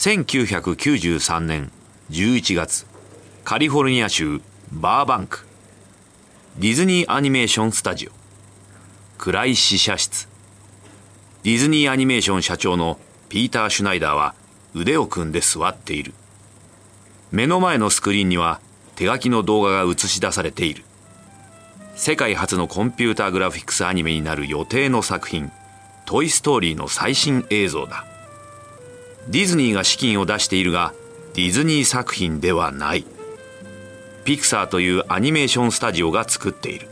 1993年11月カリフォルニア州バーバンクディズニーアニメーションスタジオ暗い試写室。ディズニーアニメーション社長のピーター・シュナイダーは腕を組んで座っている。目の前のスクリーンには手書きの動画が映し出されている。世界初のコンピューターグラフィックスアニメになる予定の作品「トイ・ストーリー」の最新映像だ。ディズニーが資金を出しているがディズニー作品ではない。ピクサーというアニメーションスタジオが作っている。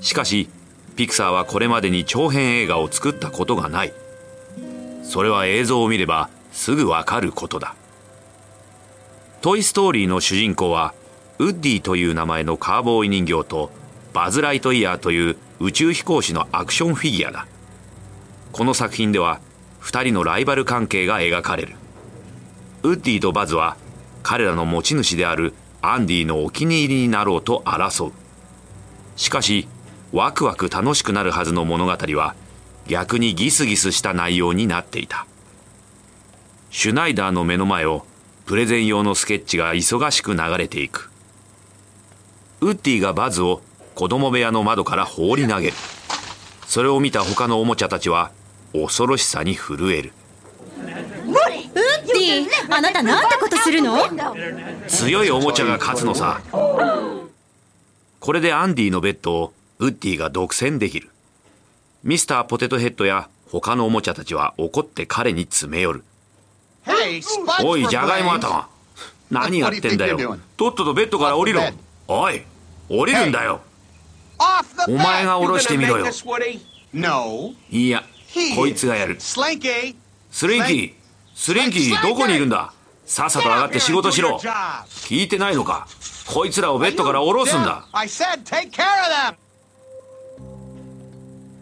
しかしピクサーはこれまでに長編映画を作ったことがない。それは映像を見ればすぐわかることだ。トイ・ストーリーの主人公はウッディという名前のカーボーイ人形とバズ・ライトイヤーという宇宙飛行士のアクションフィギュアだ。この作品では2人のライバル関係が描かれる。ウッディとバズは彼らの持ち主であるアンディのお気に入りになろうと争う。しかしワクワク楽しくなるはずの物語は逆にギスギスした内容になっていた。シュナイダーの目の前をプレゼン用のスケッチが忙しく流れていく。ウッディがバズを子供部屋の窓から放り投げる。それを見た他のおもちゃたちは恐ろしさに震える。ウッディあなたなんてことするの？強いおもちゃが勝つのさ。これでアンディのベッドをウッディが独占できる。ミスターポテトヘッドや他のおもちゃたちは怒って彼に詰め寄る。おいじゃがいも頭。何やってんだよ。とっととベッドから降りろ。おい降りるんだよ。お前が降ろしてみろよ。いやこいつがやる。スリンキースリンキーどこにいるんだ？さっさと上がって仕事しろ。聞いてないのか？こいつらをベッドから降ろすんだ。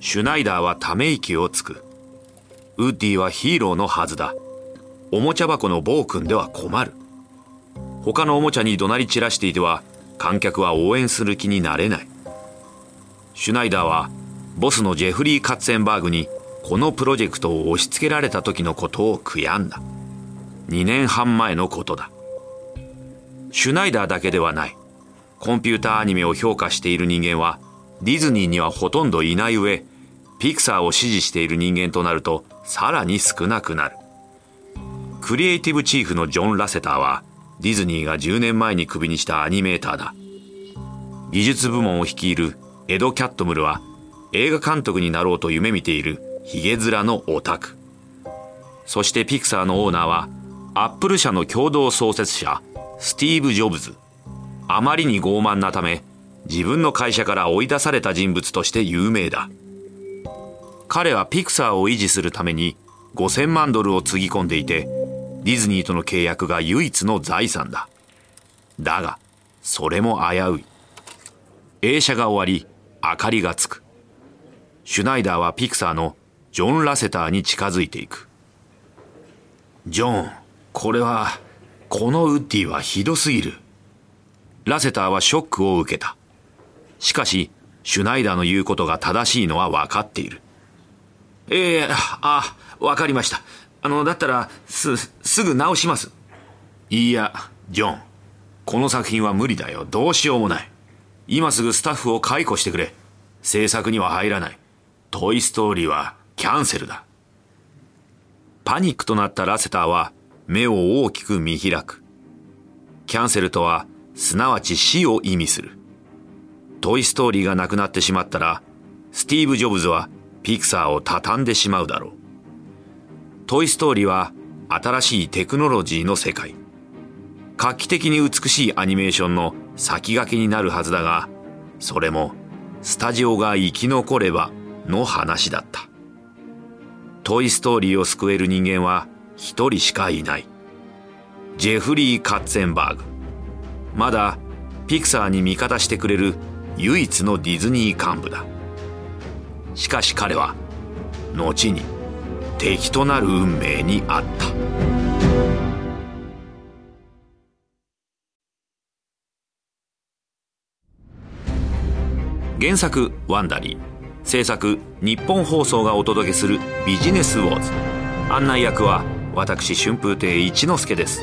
シュナイダーはため息をつく。ウッディはヒーローのはずだ。おもちゃ箱の暴君では困る。他のおもちゃに怒鳴り散らしていては観客は応援する気になれない。シュナイダーはボスのジェフリー・カッツェンバーグにこのプロジェクトを押し付けられた時のことを悔やんだ。2年半前のことだ。シュナイダーだけではない。コンピューターアニメを評価している人間はディズニーにはほとんどいない上ピクサーを支持している人間となるとさらに少なくなる。クリエイティブチーフのジョン・ラセターはディズニーが10年前にクビにしたアニメーターだ。技術部門を率いるエド・キャットムルは映画監督になろうと夢見ている。ヒゲ面のオタク。そしてピクサーのオーナーはアップル社の共同創設者スティーブ・ジョブズ。あまりに傲慢なため自分の会社から追い出された人物として有名だ。彼はピクサーを維持するために5000万ドルをつぎ込んでいてディズニーとの契約が唯一の財産だ。だがそれも危うい。映写が終わり明かりがつく。シュナイダーはピクサーのジョン・ラセターに近づいていく。ジョンこれはこのウッディはひどすぎる。ラセターはショックを受けた。しかしシュナイダーの言うことが正しいのは分かっている。ええー、あわかりました。あのだったらすすぐ直します。いいやジョン。この作品は無理だよ。どうしようもない。今すぐスタッフを解雇してくれ。制作には入らない。トイ・ストーリーはキャンセルだ。パニックとなったラセターは目を大きく見開く。キャンセルとはすなわち死を意味する。トイ・ストーリーがなくなってしまったらスティーブ・ジョブズはピクサーを畳んでしまうだろう。トイ・ストーリーは新しいテクノロジーの世界。画期的に美しいアニメーションの先駆けになるはずだがそれもスタジオが生き残ればの話だった。トイ・ストーリーを救える人間は一人しかいない。ジェフリー・カッツェンバーグまだピクサーに味方してくれる唯一のディズニー幹部だ。しかし彼は後に敵となる運命にあった。原作ワンダリー。制作日本放送がお届けするビジネスウォーズ。案内役は私春風亭一之輔です。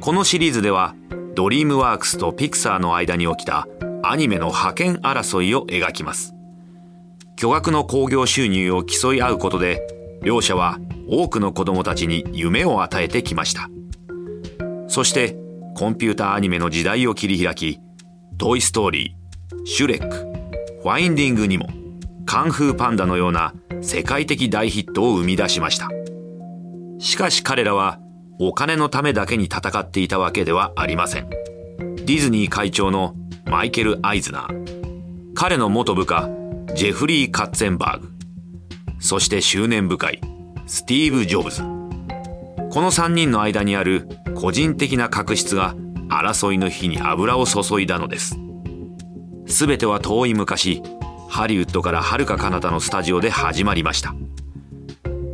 このシリーズではドリームワークスとピクサーの間に起きたアニメの覇権争いを描きます。巨額の興行収入を競い合うことで両者は多くの子供たちに夢を与えてきました。そしてコンピューターアニメの時代を切り開きトイ・ストーリーシュレックファインディング・ニモカンフーパンダのような世界的大ヒットを生み出しました。しかし彼らはお金のためだけに戦っていたわけではありません。ディズニー会長のマイケル・アイズナー、彼の元部下、ジェフリー・カッツェンバーグ、そして執念深いスティーブ・ジョブズ。この3人の間にある個人的な確執が争いの火に油を注いだのです。すべては遠い昔、ハリウッドから遥か彼方のスタジオで始まりました。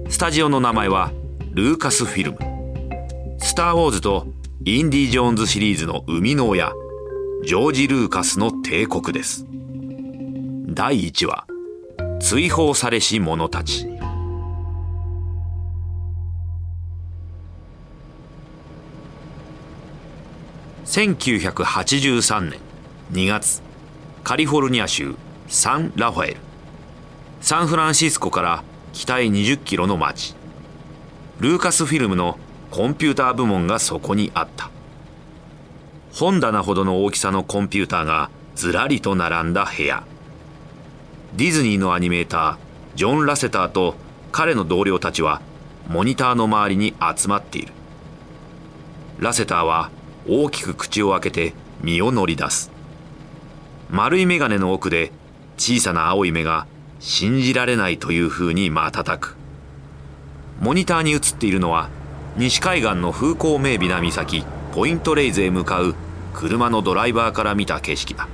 スタジオの名前はルーカスフィルム。スター・ウォーズとインディ・ジョーンズシリーズの生みの親、ジョージ・ルーカスの帝国です。第1話、追放されし者たち。1983年2月、カリフォルニア州サン・ラファエル。サンフランシスコから北へ20キロの町。ルーカスフィルムのコンピューター部門がそこにあった本棚ほどの大きさのコンピューターがずらりと並んだ部屋。ディズニーのアニメータージョン・ラセターと彼の同僚たちはモニターの周りに集まっている。ラセターは大きく口を開けて身を乗り出す。丸い眼鏡の奥で小さな青い目が信じられないというふうに瞬く。モニターに映っているのは西海岸の風光明媚な岬ポイントレイズへ向かう車のドライバーから見た景色だ。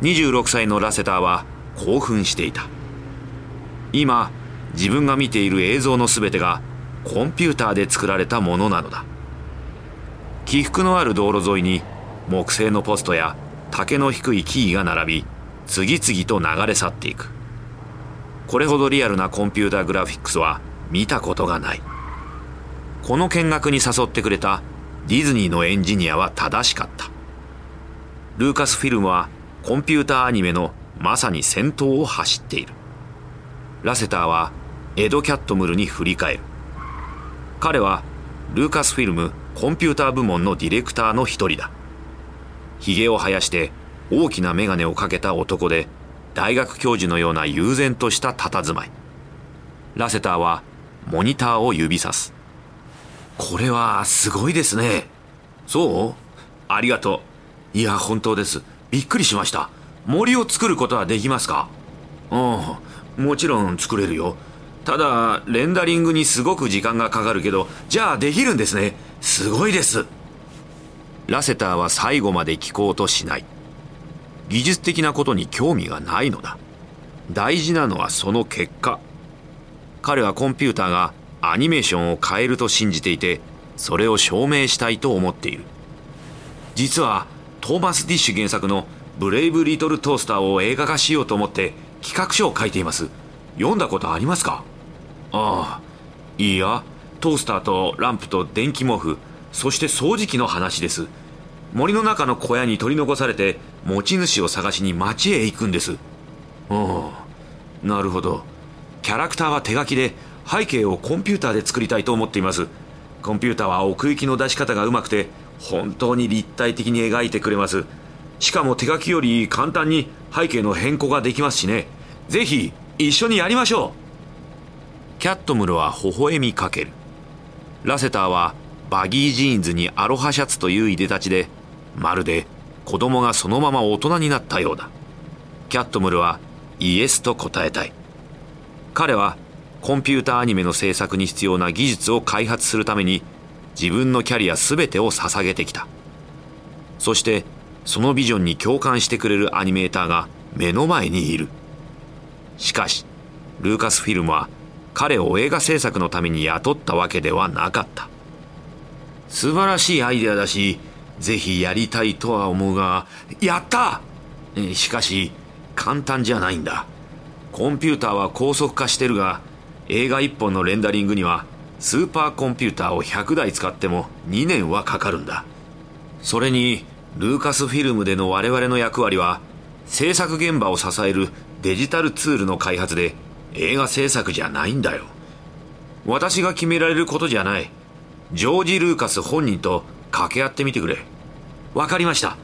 26歳のラセターは興奮していた。今自分が見ている映像の全てがコンピューターで作られたものなのだ。起伏のある道路沿いに木製のポストや竹の低い木々が並び次々と流れ去っていく。これほどリアルなコンピューターグラフィックスは見たことがない。この見学に誘ってくれたディズニーのエンジニアは正しかった。ルーカスフィルムはコンピューターアニメのまさに先頭を走っている。ラセターはエド・キャットムルに振り返る。彼はルーカスフィルムコンピューター部門のディレクターの一人だ。髭を生やして大きな眼鏡をかけた男で大学教授のような悠然とした佇まい。ラセターはモニターを指さす。これはすごいですね。そう？ありがとう。いや、本当です。びっくりしました。森を作ることはできますか？うん、もちろん作れるよ。ただ、レンダリングにすごく時間がかかるけど、じゃあできるんですね。すごいです。ラセターは最後まで聞こうとしない。技術的なことに興味がないのだ。大事なのはその結果。彼はコンピューターがアニメーションを変えると信じていてそれを証明したいと思っている。実はトーマス・ディッシュ原作の「ブレイブ・リトル・トースター」を映画化しようと思って企画書を書いています。読んだことありますか？ああいいや。トースターとランプと電気毛布そして掃除機の話です。森の中の小屋に取り残されて持ち主を探しに町へ行くんです。ああなるほど。キャラクターは手書きで背景をコンピューターで作りたいと思っています。コンピューターは奥行きの出し方がうまくて本当に立体的に描いてくれます。しかも手書きより簡単に背景の変更ができますしね。ぜひ一緒にやりましょう。キャットムルは微笑みかける。ラセターはバギージーンズにアロハシャツといういでたちでまるで子供がそのまま大人になったようだ。キャットムルはイエスと答えたい。彼はコンピューターアニメの制作に必要な技術を開発するために自分のキャリア全てを捧げてきた。そしてそのビジョンに共感してくれるアニメーターが目の前にいる。しかしルーカスフィルムは彼を映画制作のために雇ったわけではなかった。素晴らしいアイデアだしぜひやりたいとは思うがやった！しかし簡単じゃないんだ。コンピューターは高速化してるが映画1本のレンダリングにはスーパーコンピューターを100台使っても2年はかかるんだ。それにルーカスフィルムでの我々の役割は制作現場を支えるデジタルツールの開発で映画制作じゃないんだよ。私が決められることじゃない。ジョージ・ルーカス本人と掛け合ってみてくれ。わかりました。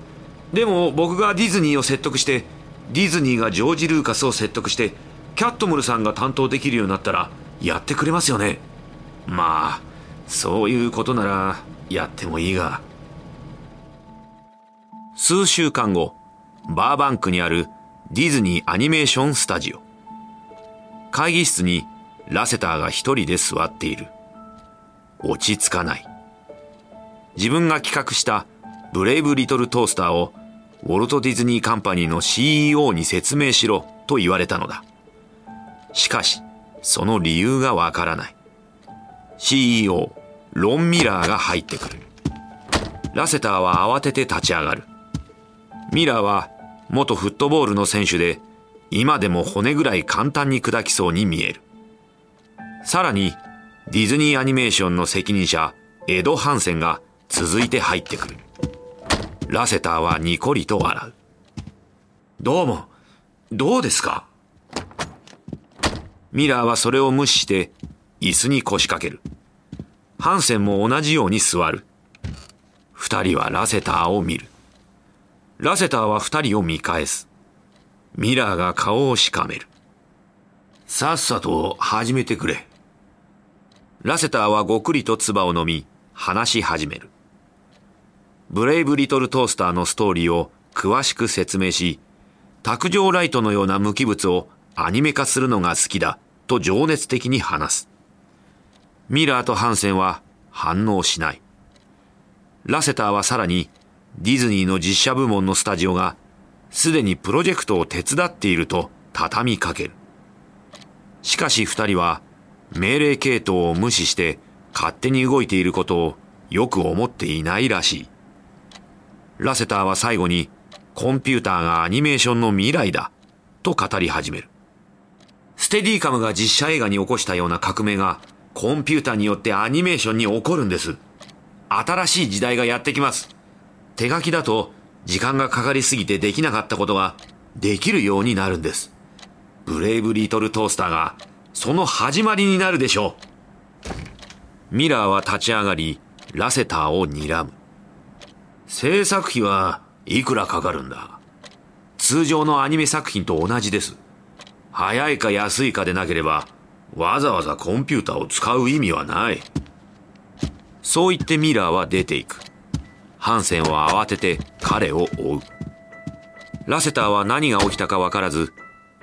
でも僕がディズニーを説得してディズニーがジョージ・ルーカスを説得してキャットムルさんが担当できるようになったらやってくれますよね。まあそういうことならやってもいいが。数週間後バーバンクにあるディズニーアニメーションスタジオ。会議室にラセターが一人で座っている。落ち着かない。自分が企画したブレイブ・リトル・トースターをウォルト・ディズニー・カンパニーの CEO に説明しろと言われたのだ。しかしその理由がわからない。CEO ロン・ミラーが入ってくる。ラセターは慌てて立ち上がる。ミラーは元フットボールの選手で今でも骨ぐらい簡単に砕きそうに見える。さらにディズニーアニメーションの責任者エド・ハンセンが続いて入ってくる。ラセターはニコリと笑うどうもどうですか？ミラーはそれを無視して椅子に腰掛ける。ハンセンも同じように座る。二人はラセターを見る。ラセターは二人を見返す。ミラーが顔をしかめる。さっさと始めてくれ。ラセターはごくりと唾を飲み、話し始める。ブレイブ・リトル・トースターのストーリーを詳しく説明し、卓上ライトのような無機物をアニメ化するのが好きだと情熱的に話す。ミラーとハンセンは反応しない。ラセターはさらにディズニーの実写部門のスタジオがすでにプロジェクトを手伝っていると畳みかける。しかし二人は命令系統を無視して勝手に動いていることをよく思っていないらしい。ラセターは最後にコンピューターがアニメーションの未来だと語り始める。ステディカムが実写映画に起こしたような革命がコンピューターによってアニメーションに起こるんです。新しい時代がやってきます。手書きだと時間がかかりすぎてできなかったことができるようになるんです。ブレイブリトルトースターがその始まりになるでしょう。ミラーは立ち上がり、ラセターを睨む。制作費はいくらかかるんだ通常のアニメ作品と同じです。早いか安いかでなければわざわざコンピューターを使う意味はない。そう言ってミラーは出ていく。ハンセンは慌てて彼を追う。ラセターは何が起きたかわからず、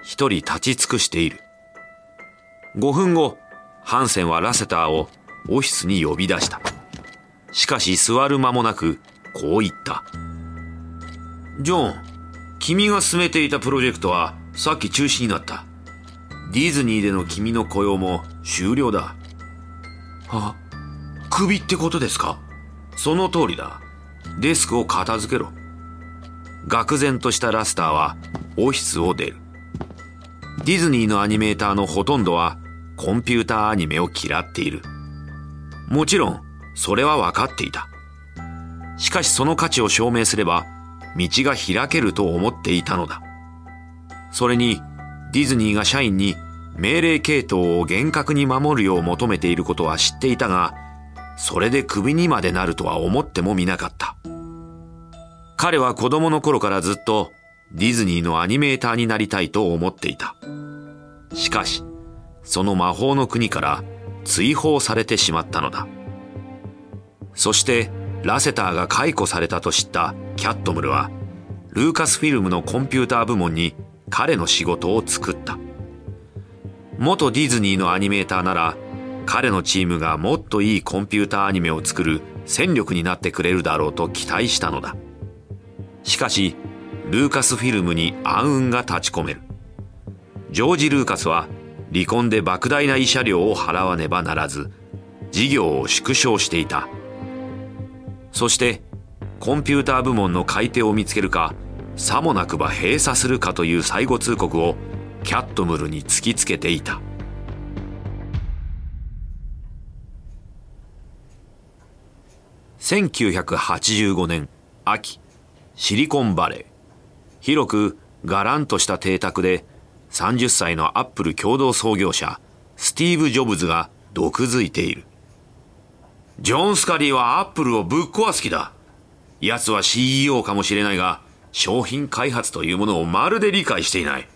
一人立ち尽くしている。5分後、ハンセンはラセターをオフィスに呼び出した。しかし座る間もなく、こう言った。ジョン、君が進めていたプロジェクトはさっき中止になった。ディズニーでの君の雇用も終了だ。は、クビってことですか？その通りだ。デスクを片付けろ。愕然としたラスターはオフィスを出る。ディズニーのアニメーターのほとんどはコンピューターアニメを嫌っている。もちろん、それは分かっていた。しかしその価値を証明すれば、道が開けると思っていたのだ。それに、ディズニーが社員に命令系統を厳格に守るよう求めていることは知っていたが、それでクビにまでなるとは思ってもみなかった。彼は子供の頃からずっとディズニーのアニメーターになりたいと思っていた。しかし、その魔法の国から追放されてしまったのだ。そして、ラセターが解雇されたと知ったキャットムルは、ルーカスフィルムのコンピューター部門に彼の仕事を作った。元ディズニーのアニメーターなら、彼のチームがもっといいコンピューターアニメを作る戦力になってくれるだろうと期待したのだ。しかし、ルーカスフィルムに暗雲が立ち込める。ジョージ・ルーカスは離婚で莫大な慰謝料を払わねばならず事業を縮小していたそしてコンピューター部門の買い手を見つけるかさもなくば閉鎖するかという最後通告をキャットムルに突きつけていた。1985年秋シリコンバレー。広くがらんとした邸宅で30歳のアップル共同創業者スティーブ・ジョブズが毒づいている。ジョン・スカリーはアップルをぶっ壊す気だ。奴は CEO かもしれないが商品開発というものをまるで理解していない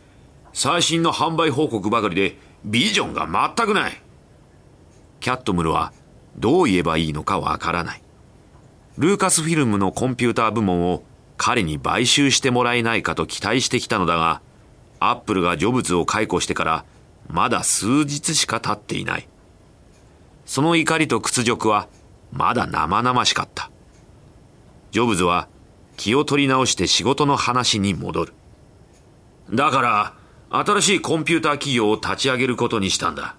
最新の販売報告ばかりでビジョンが全くないキャットムルはどう言えばいいのかわからないルーカスフィルムのコンピューター部門を彼に買収してもらえないかと期待してきたのだが、アップルがジョブズを解雇してからまだ数日しか経っていない。その怒りと屈辱はまだ生々しかった。ジョブズは気を取り直して仕事の話に戻る。だから、新しいコンピューター企業を立ち上げることにしたんだ。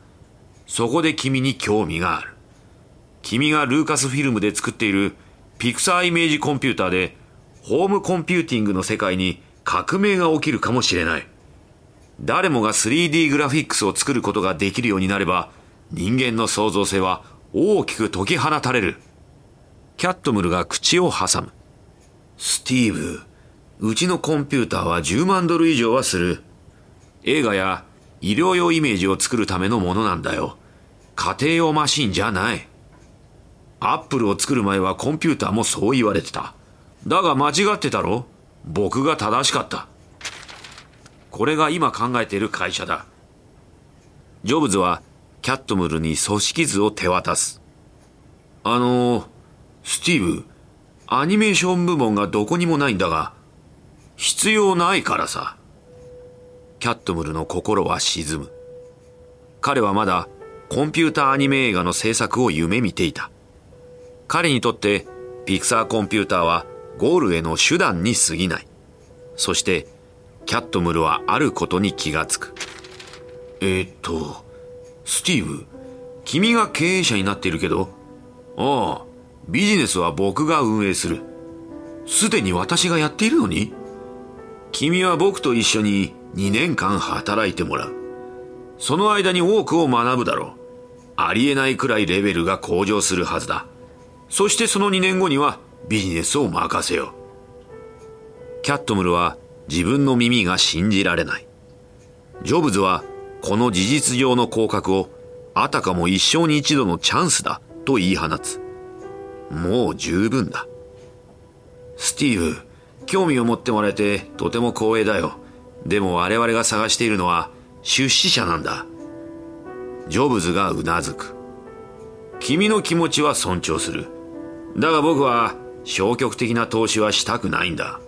そこで君に興味がある。君がルーカスフィルムで作っているピクサーイメージコンピューターでホームコンピューティングの世界に革命が起きるかもしれない。誰もが 3D グラフィックスを作ることができるようになれば、人間の創造性は大きく解き放たれる。キャットムルが口を挟む。スティーブ、うちのコンピューターは10万ドル以上はする。映画や医療用イメージを作るためのものなんだよ。家庭用マシンじゃない。アップルを作る前はコンピューターもそう言われてた。だが間違ってたろ僕が正しかった。これが今考えている会社だ。ジョブズはキャットムルに組織図を手渡す。あの、スティーブ、アニメーション部門がどこにもないんだが、必要ないからさ。キャットムルの心は沈む。彼はまだコンピューターアニメ映画の制作を夢見ていた。彼にとってピクサーコンピューターはゴールへの手段に過ぎない。そして、キャットムルはあることに気がつく。えー、っと、スティーブ、君が経営者になっているけど、ああ、ビジネスは僕が運営する。すでに私がやっているのに？君は僕と一緒に2年間働いてもらう。その間に多くを学ぶだろう。ありえないくらいレベルが向上するはずだ。そしてその2年後にはビジネスを任せよう。キャットムルは自分の耳が信じられない。ジョブズはこの事実上の降格をあたかも一生に一度のチャンスだと言い放つ。もう十分だ。スティーブ、興味を持ってもらえてとても光栄だよ。でも我々が探しているのは出資者なんだ。ジョブズがうなずく。君の気持ちは尊重する。だが僕は消極的な投資はしたくないんだ。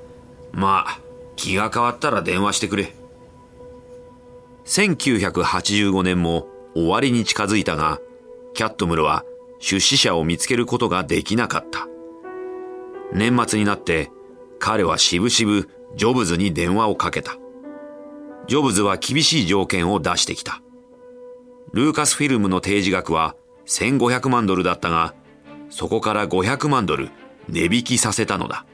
まあ、気が変わったら電話してくれ。1985年も終わりに近づいたが、キャットムルは出資者を見つけることができなかった。年末になって彼はしぶしぶジョブズに電話をかけた。ジョブズは厳しい条件を出してきた。ルーカスフィルムの提示額は1500万ドルだったが、そこから500万ドル値引きさせたのだ。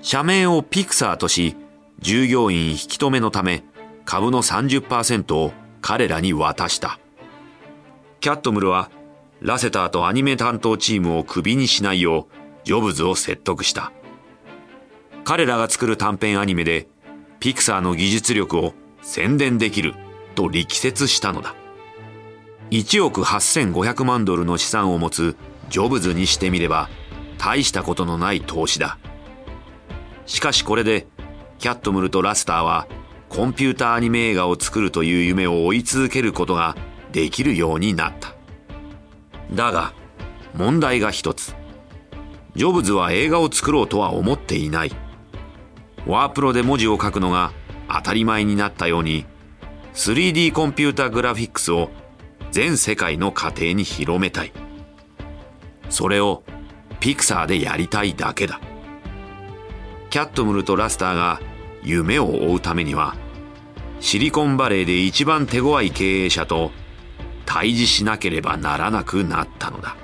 社名をピクサーとし、従業員引き止めのため株の30%を彼らに渡した。キャットムルはラセターとアニメ担当チームをクビにしないようジョブズを説得した。彼らが作る短編アニメでピクサーの技術力を宣伝できると力説したのだ。1億8500万ドルの資産を持つジョブズにしてみれば大したことのない投資だ。しかしこれで、キャットムルとラスターは、コンピューターアニメ映画を作るという夢を追い続けることができるようになった。だが、問題が一つ。ジョブズは映画を作ろうとは思っていない。ワープロで文字を書くのが当たり前になったように、3D コンピュータグラフィックスを全世界の家庭に広めたい。それをピクサーでやりたいだけだ。キャットムルとラスターが夢を追うためには、シリコンバレーで一番手強い経営者と対峙しなければならなくなったのだ。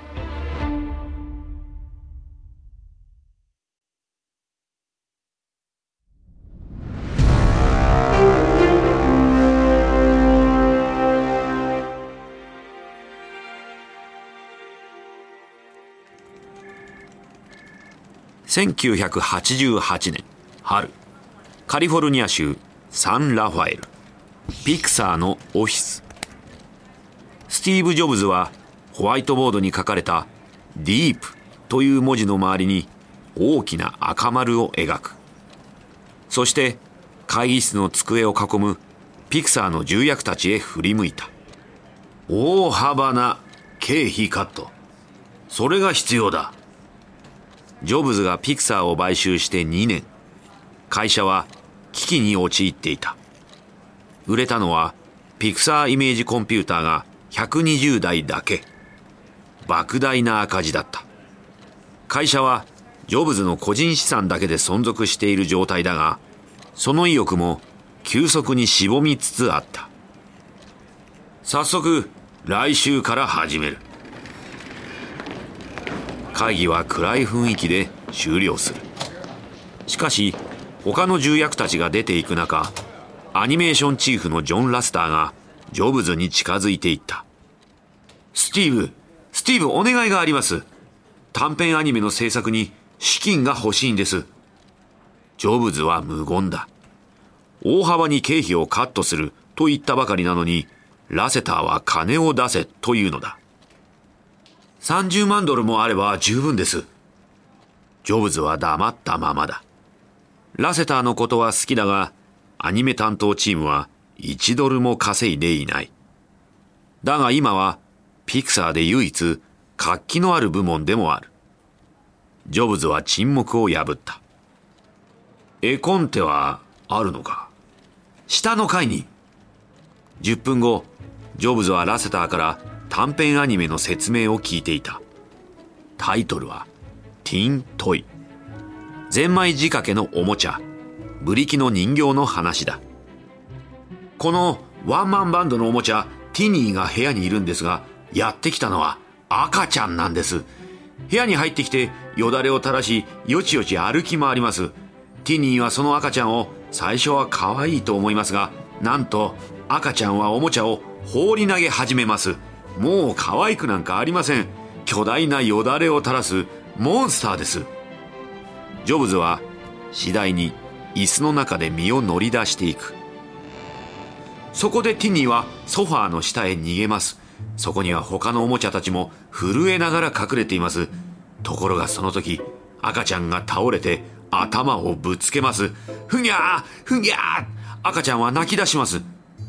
1988年春カリフォルニア州サンラファエルピクサーのオフィス。スティーブ・ジョブズはホワイトボードに書かれた「ディープ」という文字の周りに大きな赤丸を描く。そして会議室の机を囲むピクサーの重役たちへ振り向いた。大幅な経費カット。それが必要だ。ジョブズがピクサーを買収して2年。会社は危機に陥っていた。売れたのはピクサーイメージコンピューターが120台だけ。莫大な赤字だった。会社はジョブズの個人資産だけで存続している状態だがその意欲も急速にしぼみつつあった。早速来週から始める。会議は暗い雰囲気で終了する。しかし他の重役たちが出ていく中アニメーションチーフのジョン・ラスターがジョブズに近づいていった。スティーブスティーブお願いがあります短編アニメの制作に資金が欲しいんですジョブズは無言だ大幅に経費をカットすると言ったばかりなのにラセターは金を出せというのだ30万ドルもあれば十分です。ジョブズは黙ったままだ。ラセターのことは好きだが、アニメ担当チームは1ドルも稼いでいない。だが今は、ピクサーで唯一、活気のある部門でもある。ジョブズは沈黙を破った。絵コンテはあるのか？下の階に。10分後、ジョブズはラセターから短編アニメの説明を聞いていたタイトルは「ティントイ」ゼンマイ仕掛けのおもちゃブリキの人形の話だこのワンマンバンドのおもちゃティニーが部屋にいるんですがやってきたのは赤ちゃんなんです。部屋に入ってきてよだれを垂らしよちよち歩き回ります。ティニーはその赤ちゃんを最初は可愛いと思いますがなんと赤ちゃんはおもちゃを放り投げ始めます。もう可愛くなんかありません。巨大なよだれを垂らすモンスターです。ジョブズは次第に椅子の中で身を乗り出していく。そこでティニーはソファーの下へ逃げます。そこには他のおもちゃたちも震えながら隠れていますところがその時赤ちゃんが倒れて頭をぶつけますふにゃーふにゃー赤ちゃんは泣き出します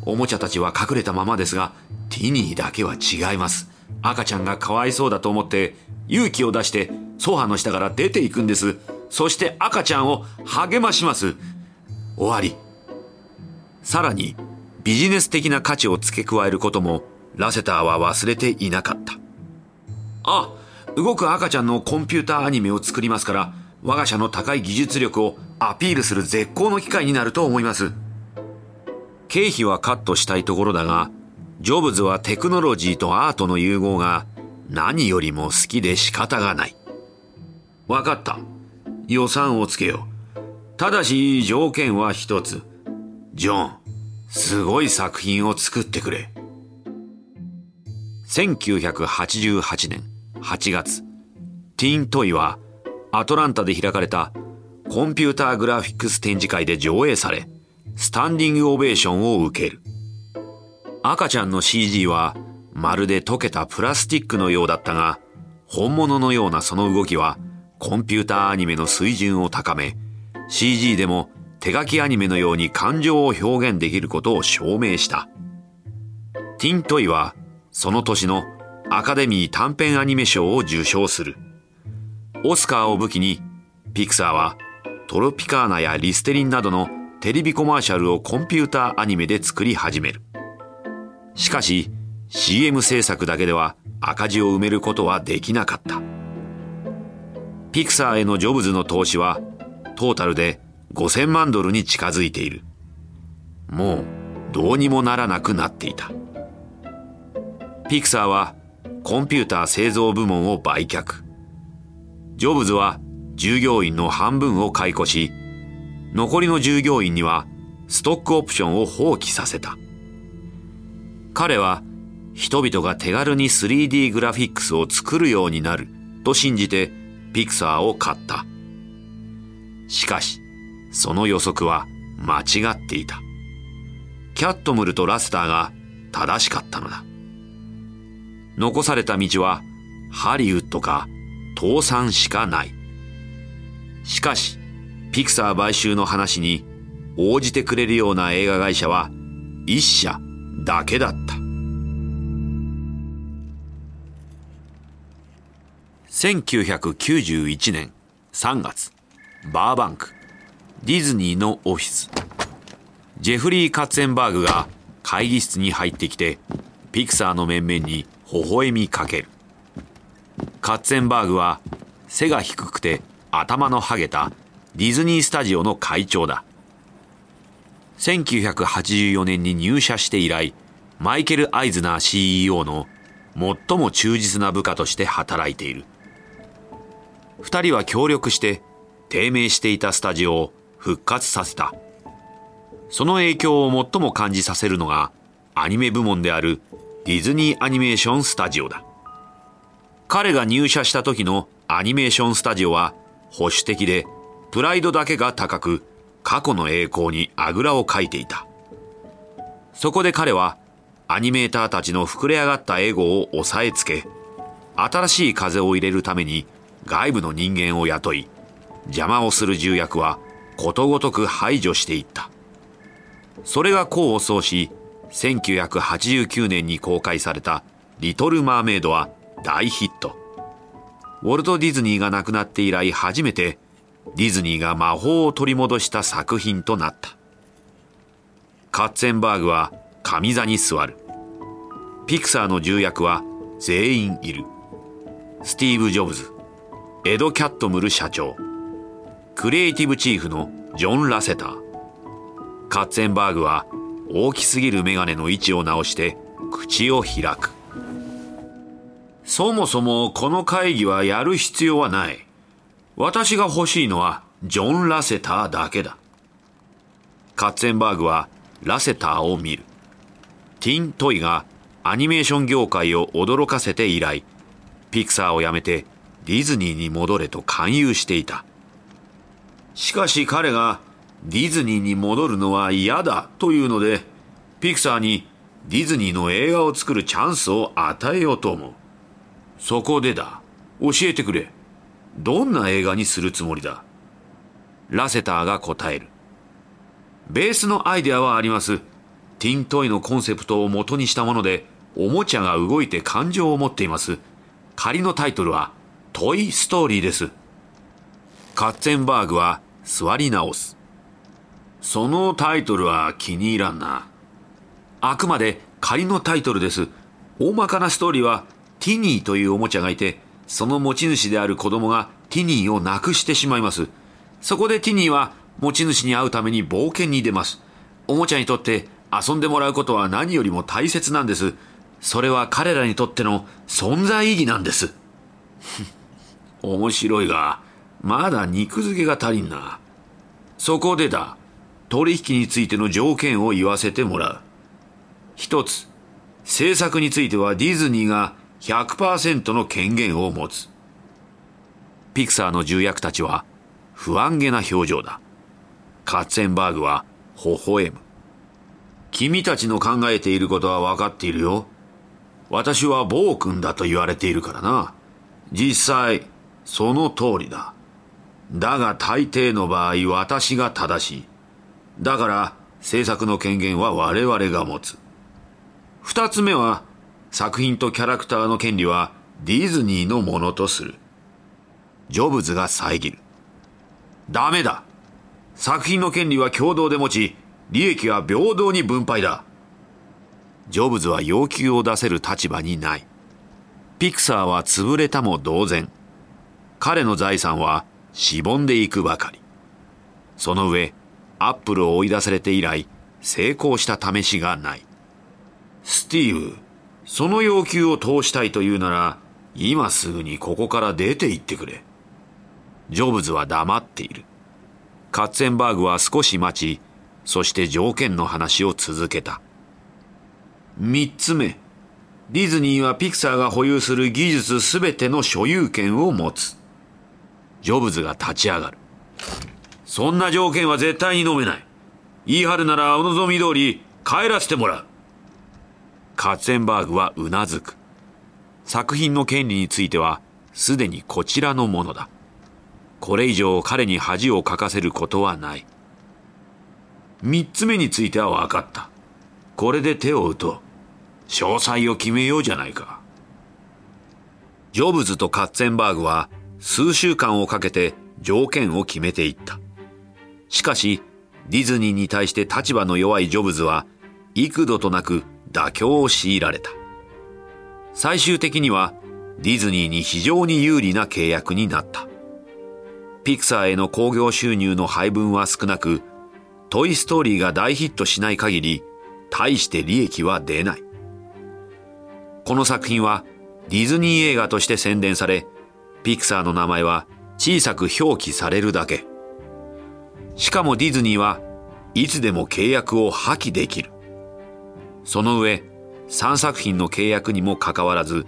おもちゃたちは隠れたままですがティニーだけは違います。赤ちゃんがかわいそうだと思って勇気を出してソファの下から出ていくんです。そして赤ちゃんを励まします。終わり。さらにビジネス的な価値を付け加えることもラセターは忘れていなかった。あ、動く赤ちゃんのコンピューターアニメを作りますから我が社の高い技術力をアピールする絶好の機会になると思います。経費はカットしたいところだがジョブズはテクノロジーとアートの融合が何よりも好きで仕方がない。わかった。予算をつけよう。ただし条件は一つ。ジョン、すごい作品を作ってくれ。1988年8月、ティーントイはアトランタで開かれたコンピューターグラフィックス展示会で上映され、スタンディングオベーションを受ける。赤ちゃんの CG はまるで溶けたプラスチックのようだったが、本物のようなその動きはコンピューターアニメの水準を高め、CG でも手書きアニメのように感情を表現できることを証明した。ティントイはその年のアカデミー短編アニメ賞を受賞する。オスカーを武器にピクサーはトロピカーナやリステリンなどのテレビコマーシャルをコンピューターアニメで作り始める。しかし CM 制作だけでは赤字を埋めることはできなかったピクサーへのジョブズの投資はトータルで5000万ドルに近づいているもうどうにもならなくなっていたピクサーはコンピューター製造部門を売却ジョブズは従業員の半分を解雇し残りの従業員にはストックオプションを放棄させた彼は人々が手軽に 3D グラフィックスを作るようになると信じてピクサーを買った。しかし、その予測は間違っていた。キャットムルとラスターが正しかったのだ。残された道はハリウッドか倒産しかない。しかし、ピクサー買収の話に応じてくれるような映画会社は一社だけだった。1991年3月、バーバンク、ディズニーのオフィス。ジェフリー・カッツェンバーグが会議室に入ってきて、ピクサーの面々に微笑みかける。カッツェンバーグは背が低くて頭のハゲたディズニースタジオの会長だ。1984年に入社して以来、マイケル・アイズナー CEO の最も忠実な部下として働いている。二人は協力して低迷していたスタジオを復活させた。その影響を最も感じさせるのがアニメ部門であるディズニーアニメーションスタジオだ。彼が入社した時のアニメーションスタジオは保守的でプライドだけが高く過去の栄光にあぐらをかいていた。そこで彼はアニメーターたちの膨れ上がったエゴを抑えつけ、新しい風を入れるために外部の人間を雇い、邪魔をする重役はことごとく排除していった。それが功を奏し、1989年に公開されたリトル・マーメイドは大ヒット。ウォルト・ディズニーが亡くなって以来初めてディズニーが魔法を取り戻した作品となった。カッツェンバーグは上座に座る。ピクサーの重役は全員いる。スティーブ・ジョブズ、エド・キャットムル社長クリエイティブチーフのジョン・ラセターカッツェンバーグは大きすぎるメガネの位置を直して口を開く。そもそもこの会議はやる必要はない。私が欲しいのはジョン・ラセターだけだ。カッツェンバーグはラセターを見る。ティン・トイがアニメーション業界を驚かせて以来ピクサーを辞めてディズニーに戻れと勧誘していた。しかし彼がディズニーに戻るのは嫌だというので、ピクサーにディズニーの映画を作るチャンスを与えようと思う。そこでだ。教えてくれ。どんな映画にするつもりだ？ラセターが答える。ベースのアイデアはあります。ティントイのコンセプトを元にしたもので、おもちゃが動いて感情を持っています。仮のタイトルは、トイ・ストーリーです。カッツェンバーグは座り直す。そのタイトルは気に入らんな。あくまで仮のタイトルです。大まかなストーリーは、ティニーというおもちゃがいて、その持ち主である子供がティニーを亡くしてしまいます。そこでティニーは持ち主に会うために冒険に出ます。おもちゃにとって遊んでもらうことは何よりも大切なんです。それは彼らにとっての存在意義なんです。面白いが、まだ肉付けが足りんな。そこでだ、取引についての条件を言わせてもらう。一つ、制作についてはディズニーが100%の権限を持つ。ピクサーの重役たちは不安げな表情だ。カッツェンバーグは微笑む。君たちの考えていることは分かっているよ。私は暴君だと言われているからな。実際、その通りだ。だが大抵の場合私が正しい。だから制作の権限は我々が持つ。二つ目は作品とキャラクターの権利はディズニーのものとする。ジョブズが遮る。ダメだ。作品の権利は共同で持ち、利益は平等に分配だ。ジョブズは要求を出せる立場にない。ピクサーは潰れたも同然。彼の財産はしぼんでいくばかり。その上、アップルを追い出されて以来、成功した試しがない。スティーブ、その要求を通したいというなら、今すぐにここから出て行ってくれ。ジョブズは黙っている。カッツェンバーグは少し待ち、そして条件の話を続けた。三つ目。ディズニーはピクサーが保有する技術すべての所有権を持つ。ジョブズが立ち上がる。そんな条件は絶対に飲めない。言い張るならお望み通り帰らせてもらう。カッツェンバーグはうなずく。作品の権利についてはすでにこちらのものだ。これ以上彼に恥をかかせることはない。三つ目については分かった。これで手を打とう。詳細を決めようじゃないか。ジョブズとカッツェンバーグは数週間をかけて条件を決めていった。しかし、ディズニーに対して立場の弱いジョブズは幾度となく妥協を強いられた。最終的にはディズニーに非常に有利な契約になった。ピクサーへの興行収入の配分は少なく、トイストーリーが大ヒットしない限り、大して利益は出ない。この作品はディズニー映画として宣伝され、ピクサーの名前は小さく表記されるだけ。しかもディズニーはいつでも契約を破棄できる。その上、3作品の契約にもかかわらず、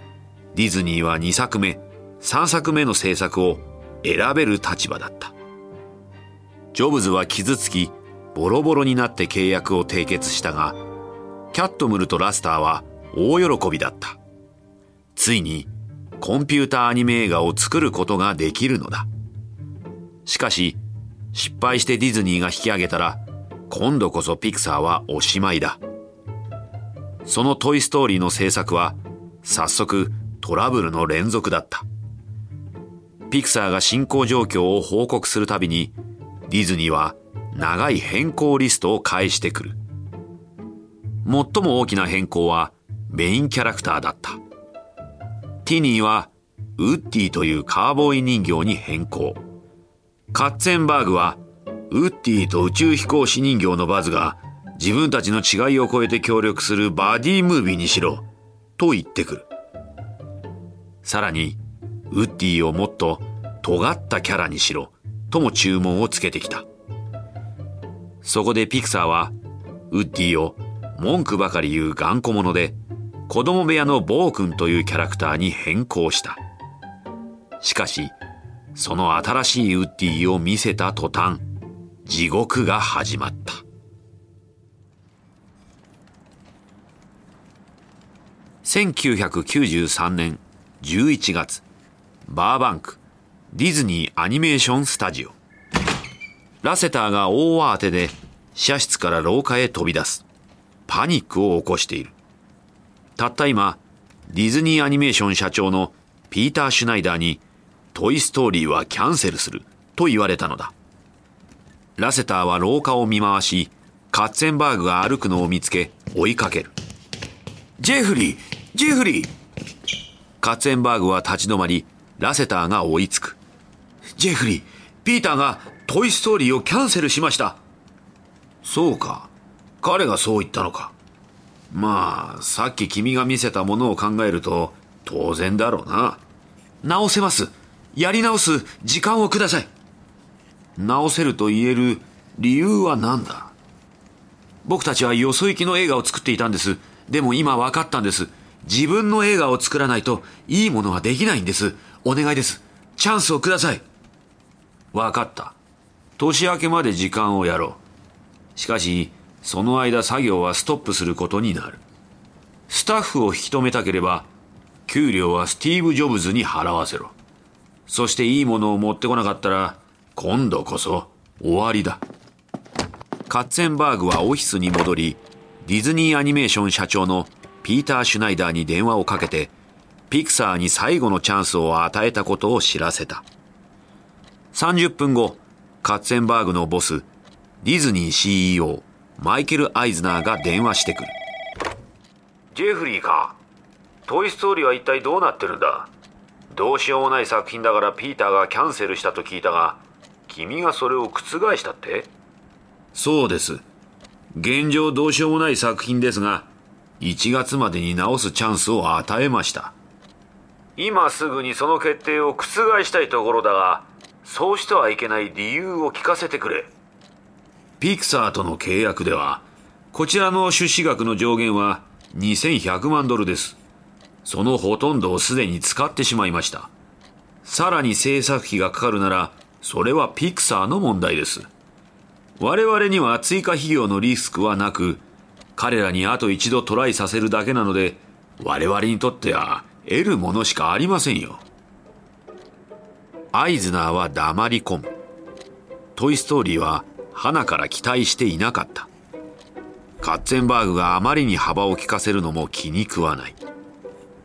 ディズニーは2作目、3作目の制作を選べる立場だった。ジョブズは傷つき、ボロボロになって契約を締結したが、キャットムルとラスターは大喜びだった。ついにコンピューターアニメ映画を作ることができるのだ。しかし、失敗してディズニーが引き上げたら、今度こそピクサーはおしまいだ。そのトイストーリーの制作は、早速トラブルの連続だった。ピクサーが進行状況を報告するたびに、ディズニーは長い変更リストを返してくる。最も大きな変更はメインキャラクターだった。ティニーはウッディというカーボーイ人形に変更。カッツェンバーグはウッディと宇宙飛行士人形のバズが自分たちの違いを超えて協力するバディムービーにしろと言ってくる。さらにウッディをもっと尖ったキャラにしろとも注文をつけてきた。そこでピクサーはウッディを文句ばかり言う頑固者で子供部屋のボー君というキャラクターに変更した。しかし、その新しいウッディを見せた途端、地獄が始まった。1993年11月、バーバンク、ディズニーアニメーションスタジオ。ラセターが大慌てで、社室から廊下へ飛び出す。パニックを起こしている。たった今、ディズニーアニメーション社長のピーター・シュナイダーに、トイ・ストーリーはキャンセルすると言われたのだ。ラセターは廊下を見回し、カッツェンバーグが歩くのを見つけ、追いかける。ジェフリージェフリーカッツェンバーグは立ち止まり、ラセターが追いつく。ジェフリー、ピーターがトイストーリーをキャンセルしました。そうか。彼がそう言ったのか。まあ、さっき君が見せたものを考えると、当然だろうな。直せます。やり直す時間をください。直せると言える理由は何だ？僕たちはよそ行きの映画を作っていたんです。でも今分かったんです。自分の映画を作らないといいものはできないんです。お願いです。チャンスをください。分かった。年明けまで時間をやろう。しかし、その間作業はストップすることになる。スタッフを引き止めたければ、給料はスティーブ・ジョブズに払わせろ。そしていいものを持ってこなかったら、今度こそ終わりだ。カッツェンバーグはオフィスに戻り、ディズニーアニメーション社長のピーター・シュナイダーに電話をかけて、ピクサーに最後のチャンスを与えたことを知らせた。30分後、カッツェンバーグのボス、ディズニー CEO、マイケル・アイズナーが電話してくる。ジェフリーか。トイ・ストーリーは一体どうなってるんだ？どうしようもない作品だからピーターがキャンセルしたと聞いたが、君がそれを覆したって？そうです。現状どうしようもない作品ですが、1月までに直すチャンスを与えました。今すぐにその決定を覆したいところだが、そうしてはいけない理由を聞かせてくれ。ピクサーとの契約では、こちらの出資額の上限は2100万ドルです。そのほとんどをすでに使ってしまいました。さらに制作費がかかるなら、それはピクサーの問題です。我々には追加費用のリスクはなく、彼らにあと一度トライさせるだけなので、我々にとっては得るものしかありませんよ。アイズナーは黙り込む。トイストーリーは花から期待していなかった。カッツェンバーグがあまりに幅を利かせるのも気に食わない。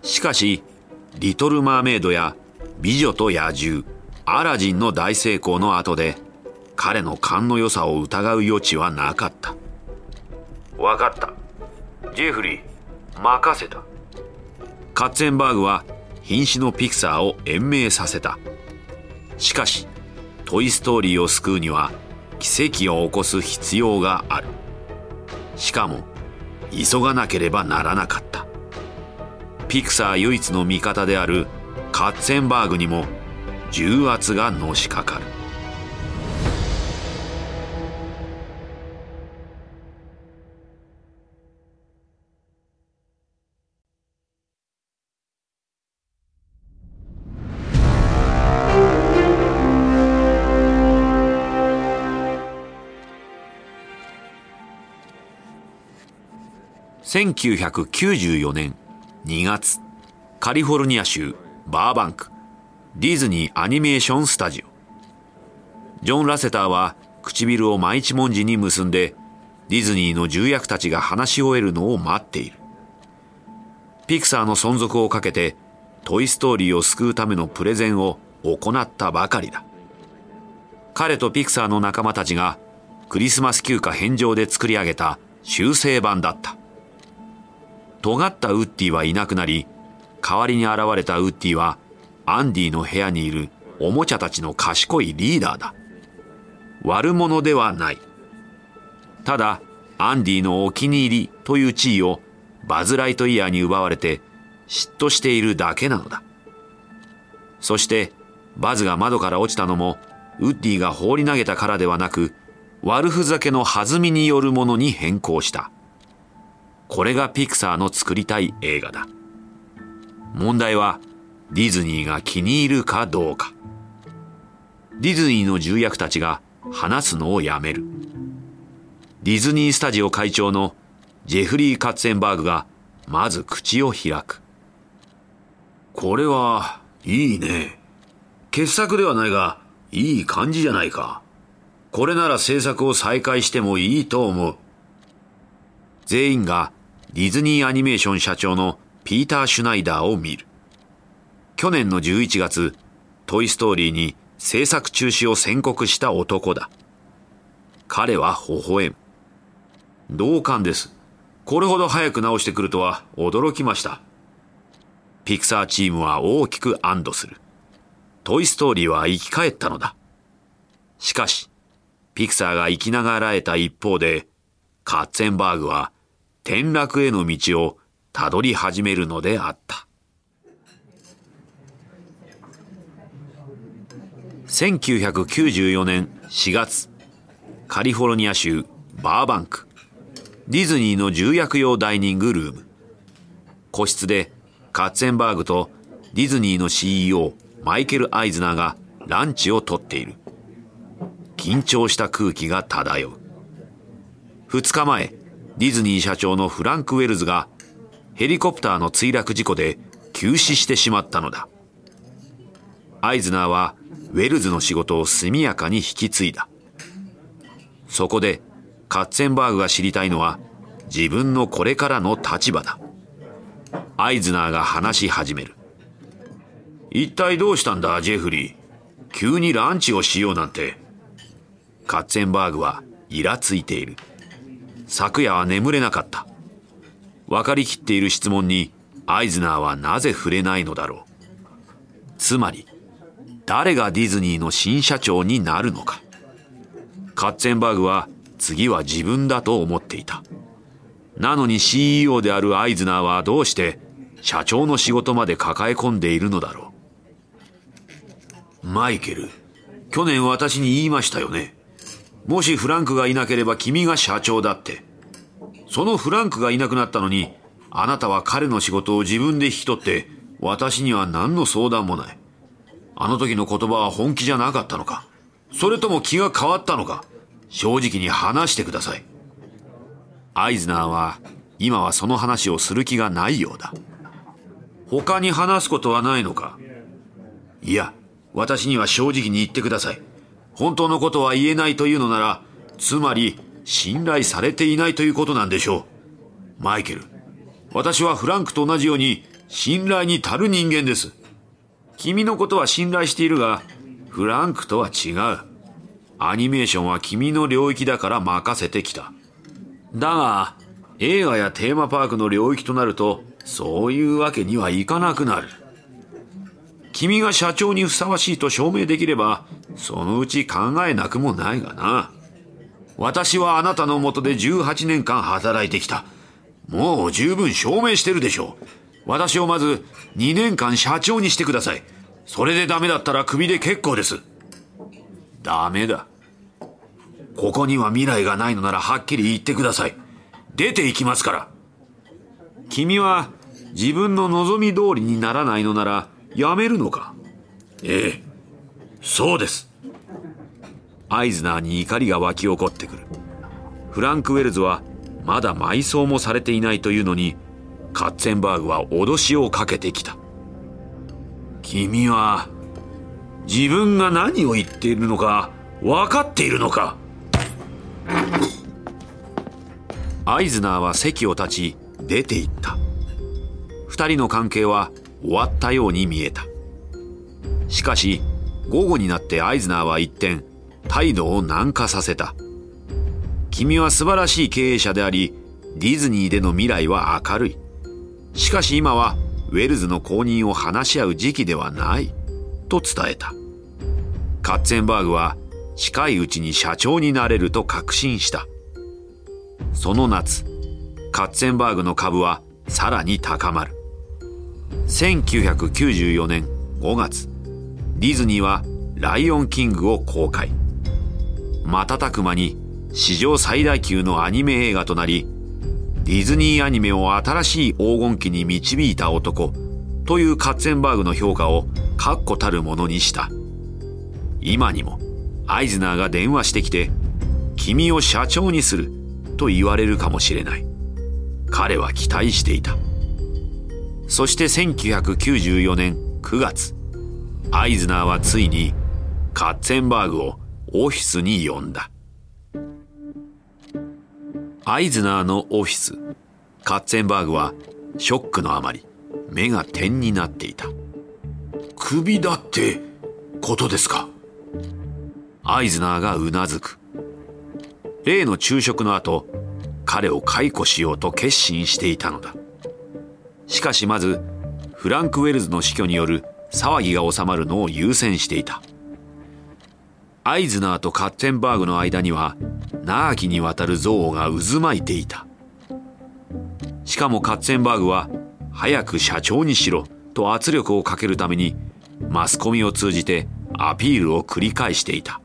しかし、リトル・マーメイドや美女と野獣、アラジンの大成功の後で、彼の勘の良さを疑う余地はなかった。わかった。ジェフリー、任せた。カッツェンバーグは瀕死のピクサーを延命させた。しかし、トイ・ストーリーを救うには奇跡を起こす必要がある。しかも、急がなければならなかった。ピクサー唯一の味方であるカッツェンバーグにも重圧がのしかかる。1994年2月、カリフォルニア州バーバンク、ディズニーアニメーションスタジオ。ジョン・ラセターは唇を毎一文字に結んで、ディズニーの重役たちが話し終えるのを待っている。ピクサーの存続をかけて、トイ・ストーリーを救うためのプレゼンを行ったばかりだ。彼とピクサーの仲間たちがクリスマス休暇返上で作り上げた修正版だった。尖ったウッディはいなくなり、代わりに現れたウッディは、アンディの部屋にいるおもちゃたちの賢いリーダーだ。悪者ではない。ただ、アンディのお気に入りという地位をバズ・ライトイヤーに奪われて嫉妬しているだけなのだ。そして、バズが窓から落ちたのも、ウッディが放り投げたからではなく、悪ふざけの弾みによるものに変更した。これがピクサーの作りたい映画だ。問題はディズニーが気に入るかどうか。ディズニーの重役たちが話すのをやめる。ディズニースタジオ会長のジェフリー・カッツェンバーグがまず口を開く。これはいいね。傑作ではないが、いい感じじゃないか。これなら制作を再開してもいいと思う。全員がディズニーアニメーション社長のピーター・シュナイダーを見る。去年の11月、トイストーリーに制作中止を宣告した男だ。彼は微笑む。同感です。これほど早く直してくるとは驚きました。ピクサーチームは大きく安堵する。トイストーリーは生き返ったのだ。しかし、ピクサーが生きながらえた一方で、カッツェンバーグは転落への道をたどり始めるのであった。1994年4月、カリフォルニア州バーバンク、ディズニーの重役用ダイニングルーム。個室でカッツェンバーグとディズニーの CEO マイケル・アイズナーがランチをとっている。緊張した空気が漂う。二日前、ディズニー社長のフランク・ウェルズがヘリコプターの墜落事故で急死してしまったのだ。アイズナーはウェルズの仕事を速やかに引き継いだ。そこでカッツェンバーグが知りたいのは自分のこれからの立場だ。アイズナーが話し始める。一体どうしたんだ、ジェフリー？急にランチをしようなんて。カッツェンバーグはイラついている。昨夜は眠れなかった。分かりきっている質問にアイズナーはなぜ触れないのだろう。つまり、誰がディズニーの新社長になるのか。カッツェンバーグは次は自分だと思っていたなのに CEO であるアイズナーはどうして社長の仕事まで抱え込んでいるのだろうマイケル去年私に言いましたよねもしフランクがいなければ君が社長だってそのフランクがいなくなったのにあなたは彼の仕事を自分で引き取って私には何の相談もないあの時の言葉は本気じゃなかったのかそれとも気が変わったのか正直に話してください。アイズナーは今はその話をする気がないようだ。他に話すことはないのかいや、私には正直に言ってください。本当のことは言えないというのなら、つまり信頼されていないということなんでしょう。マイケル、私はフランクと同じように信頼に足る人間です。君のことは信頼しているが、フランクとは違う。アニメーションは君の領域だから任せてきた。だが、映画やテーマパークの領域となると、そういうわけにはいかなくなる。君が社長にふさわしいと証明できれば、そのうち考えなくもないがな。私はあなたのもとで18年間働いてきた。もう十分証明してるでしょう。私をまず2年間社長にしてください。それでダメだったらクビで結構です。ダメだ。ここには未来がないのならはっきり言ってください。出て行きますから。君は自分の望み通りにならないのならやめるのか？ええ、そうです。アイズナーに怒りが湧き起こってくる。フランク・ウェルズはまだ埋葬もされていないというのに、カッツェンバーグは脅しをかけてきた。君は自分が何を言っているのか分かっているのか？アイズナーは席を立ち出て行った二人の関係は終わったように見えたしかし午後になってアイズナーは一転態度を軟化させた君は素晴らしい経営者でありディズニーでの未来は明るいしかし今はウェルズの公認を話し合う時期ではないと伝えた。カッツェンバーグは近いうちに社長になれると確信した。その夏、カッツェンバーグの株はさらに高まる。1994年5月、ディズニーはライオンキングを公開。瞬く間に史上最大級のアニメ映画となり、ディズニーアニメを新しい黄金期に導いた男というカッツェンバーグの評価を確固たるものにした。今にもアイズナーが電話してきて、君を社長にすると言われるかもしれない。彼は期待していた。そして1994年9月、アイズナーはついにカッツェンバーグをオフィスに呼んだ。アイズナーのオフィス、カッツェンバーグはショックのあまり目が点になっていた。首だってことですか？アイズナーがうなずく。例の昼食の後、彼を解雇しようと決心していたのだ。しかしまず、フランク・ウェルズの死去による騒ぎが収まるのを優先していた。アイズナーとカッテンバーグの間には、長きにわたる憎悪が渦巻いていた。しかもカッツェンバーグは、早く社長にしろと圧力をかけるために、マスコミを通じてアピールを繰り返していた。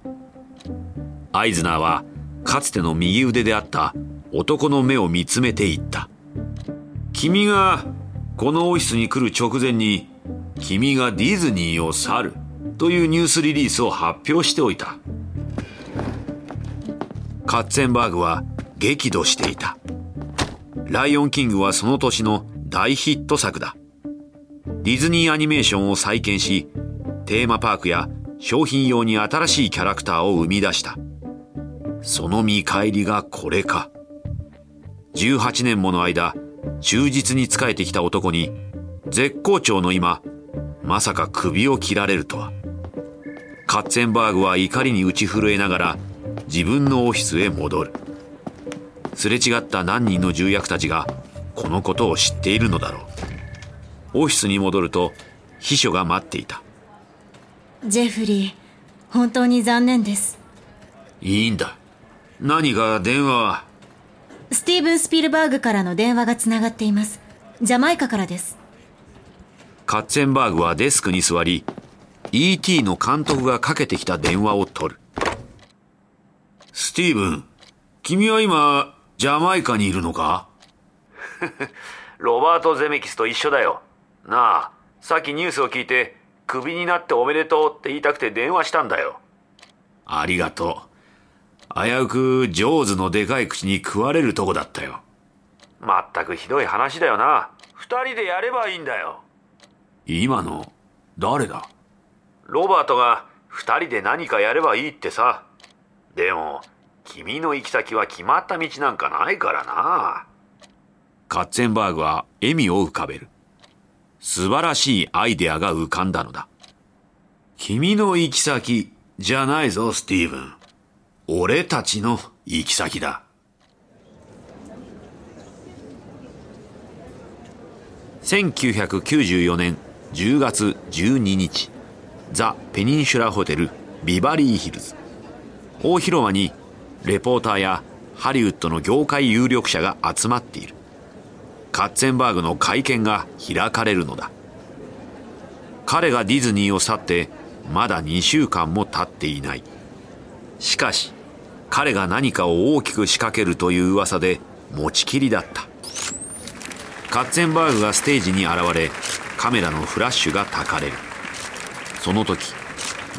アイズナーは、かつての右腕であった男の目を見つめていった。君が、このオフィスに来る直前に、君がディズニーを去るというニュースリリースを発表しておいた。カッツェンバーグは激怒していた。ライオンキングはその年の大ヒット作だ。ディズニーアニメーションを再建し、テーマパークや商品用に新しいキャラクターを生み出した。その見返りがこれか。18年もの間、忠実に仕えてきた男に、絶好調の今、まさか首を切られるとは。カッツェンバーグは怒りに打ち震えながら、自分のオフィスへ戻る。すれ違った何人の重役たちが、このことを知っているのだろう。オフィスに戻ると、秘書が待っていた。ジェフリー、本当に残念です。いいんだ。何か電話スティーブン・スピルバーグからの電話がつながっています。ジャマイカからです。カッツェンバーグはデスクに座り E.T. の監督がかけてきた電話を取る。スティーブン君は今ジャマイカにいるのか？ロバート・ゼメキスと一緒だよ。なあさっきニュースを聞いてクビになっておめでとうって言いたくて電話したんだよ。ありがとう危うくジョーズのでかい口に食われるとこだったよ。まったくひどい話だよな。二人でやればいいんだよ。今の誰だ？ロバートが二人で何かやればいいってさ。でも君の行き先は決まった道なんかないからな。カッツェンバーグは笑みを浮かべる。素晴らしいアイデアが浮かんだのだ。君の行き先じゃないぞスティーブン俺たちの行き先だ。1994年10月12日ザ・ペニンシュラホテルビバリーヒルズ。大広間にレポーターやハリウッドの業界有力者が集まっている。カッツェンバーグの会見が開かれるのだ。彼がディズニーを去ってまだ2週間も経っていない。しかし彼が何かを大きく仕掛けるという噂で持ちきりだった。カッツェンバーグがステージに現れカメラのフラッシュがたかれる。その時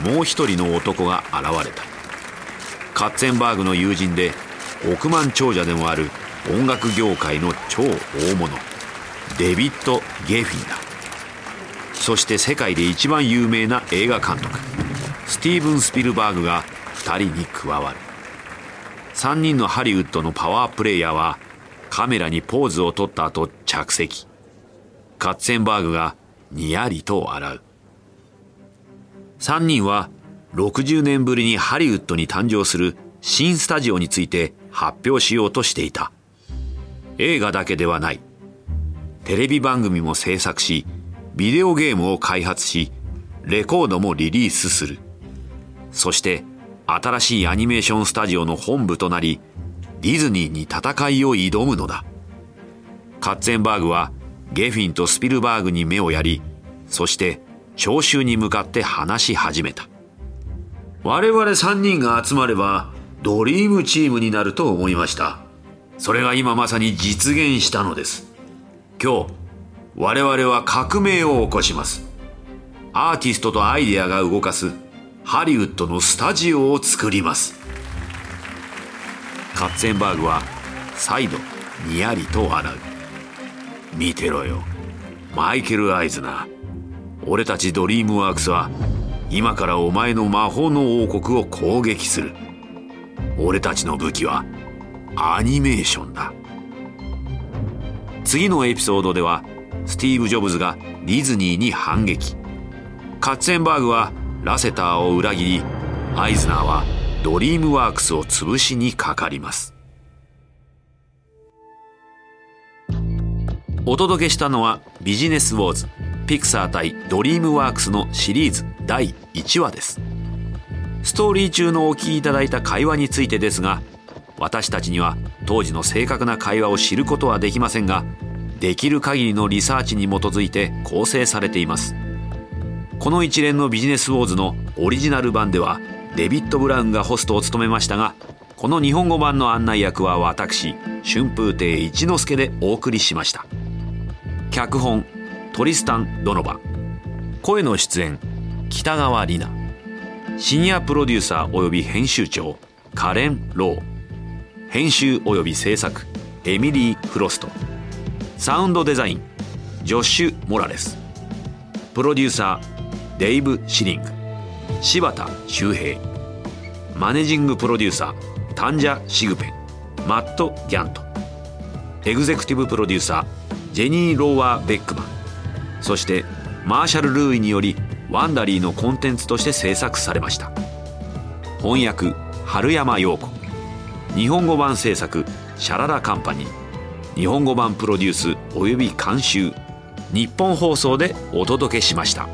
もう一人の男が現れた。カッツェンバーグの友人で億万長者でもある音楽業界の超大物デビッド・ゲフィンだ。そして世界で一番有名な映画監督スティーブン・スピルバーグが2人に加わる。3人のハリウッドのパワープレイヤーはカメラにポーズを取った後着席。カッツェンバーグがにやりと笑う。3人は60年ぶりにハリウッドに誕生する新スタジオについて発表しようとしていた。映画だけではない。テレビ番組も制作しビデオゲームを開発しレコードもリリースする。そして新しいアニメーションスタジオの本部となりディズニーに戦いを挑むのだ。カッツェンバーグはゲフィンとスピルバーグに目をやりそして聴衆に向かって話し始めた。我々3人が集まればドリームチームになると思いました。それが今まさに実現したのです。今日我々は革命を起こします。アーティストとアイデアが動かすハリウッドのスタジオを作ります。カッツェンバーグは再度にやりと笑う。見てろよ。マイケル・アイズナー俺たちドリームワークスは今からお前の魔法の王国を攻撃する。俺たちの武器はアニメーションだ。次のエピソードではスティーブ・ジョブズがディズニーに反撃。カッツェンバーグはラセターを裏切りアイズナーはドリームワークスを潰しにかかります。お届けしたのはビジネスウォーズピクサー対ドリームワークスのシリーズ第1話です。ストーリー中のお聞きいただいた会話についてですが私たちには当時の正確な会話を知ることはできませんができる限りのリサーチに基づいて構成されています。この一連のビジネスウォーズのオリジナル版ではデビッド・ブラウンがホストを務めましたがこの日本語版の案内役は私春風亭一之輔でお送りしました。脚本トリスタン・ドノバ。声の出演北川里奈。シニアプロデューサー及び編集長カレン・ロー。編集及び制作エミリー・フロスト。サウンドデザインジョッシュ・モラレス。プロデューサーデイブ・シリング。柴田修平。マネジングプロデューサータンジャ・シグペン。マット・ギャント。エグゼクティブプロデューサージェニー・ローワー・ベックマン。そしてマーシャル・ルーイによりワンダリーのコンテンツとして制作されました。翻訳春山陽子。日本語版制作シャララカンパニー。日本語版プロデュースおよび監修。ニッポン放送でお届けしました。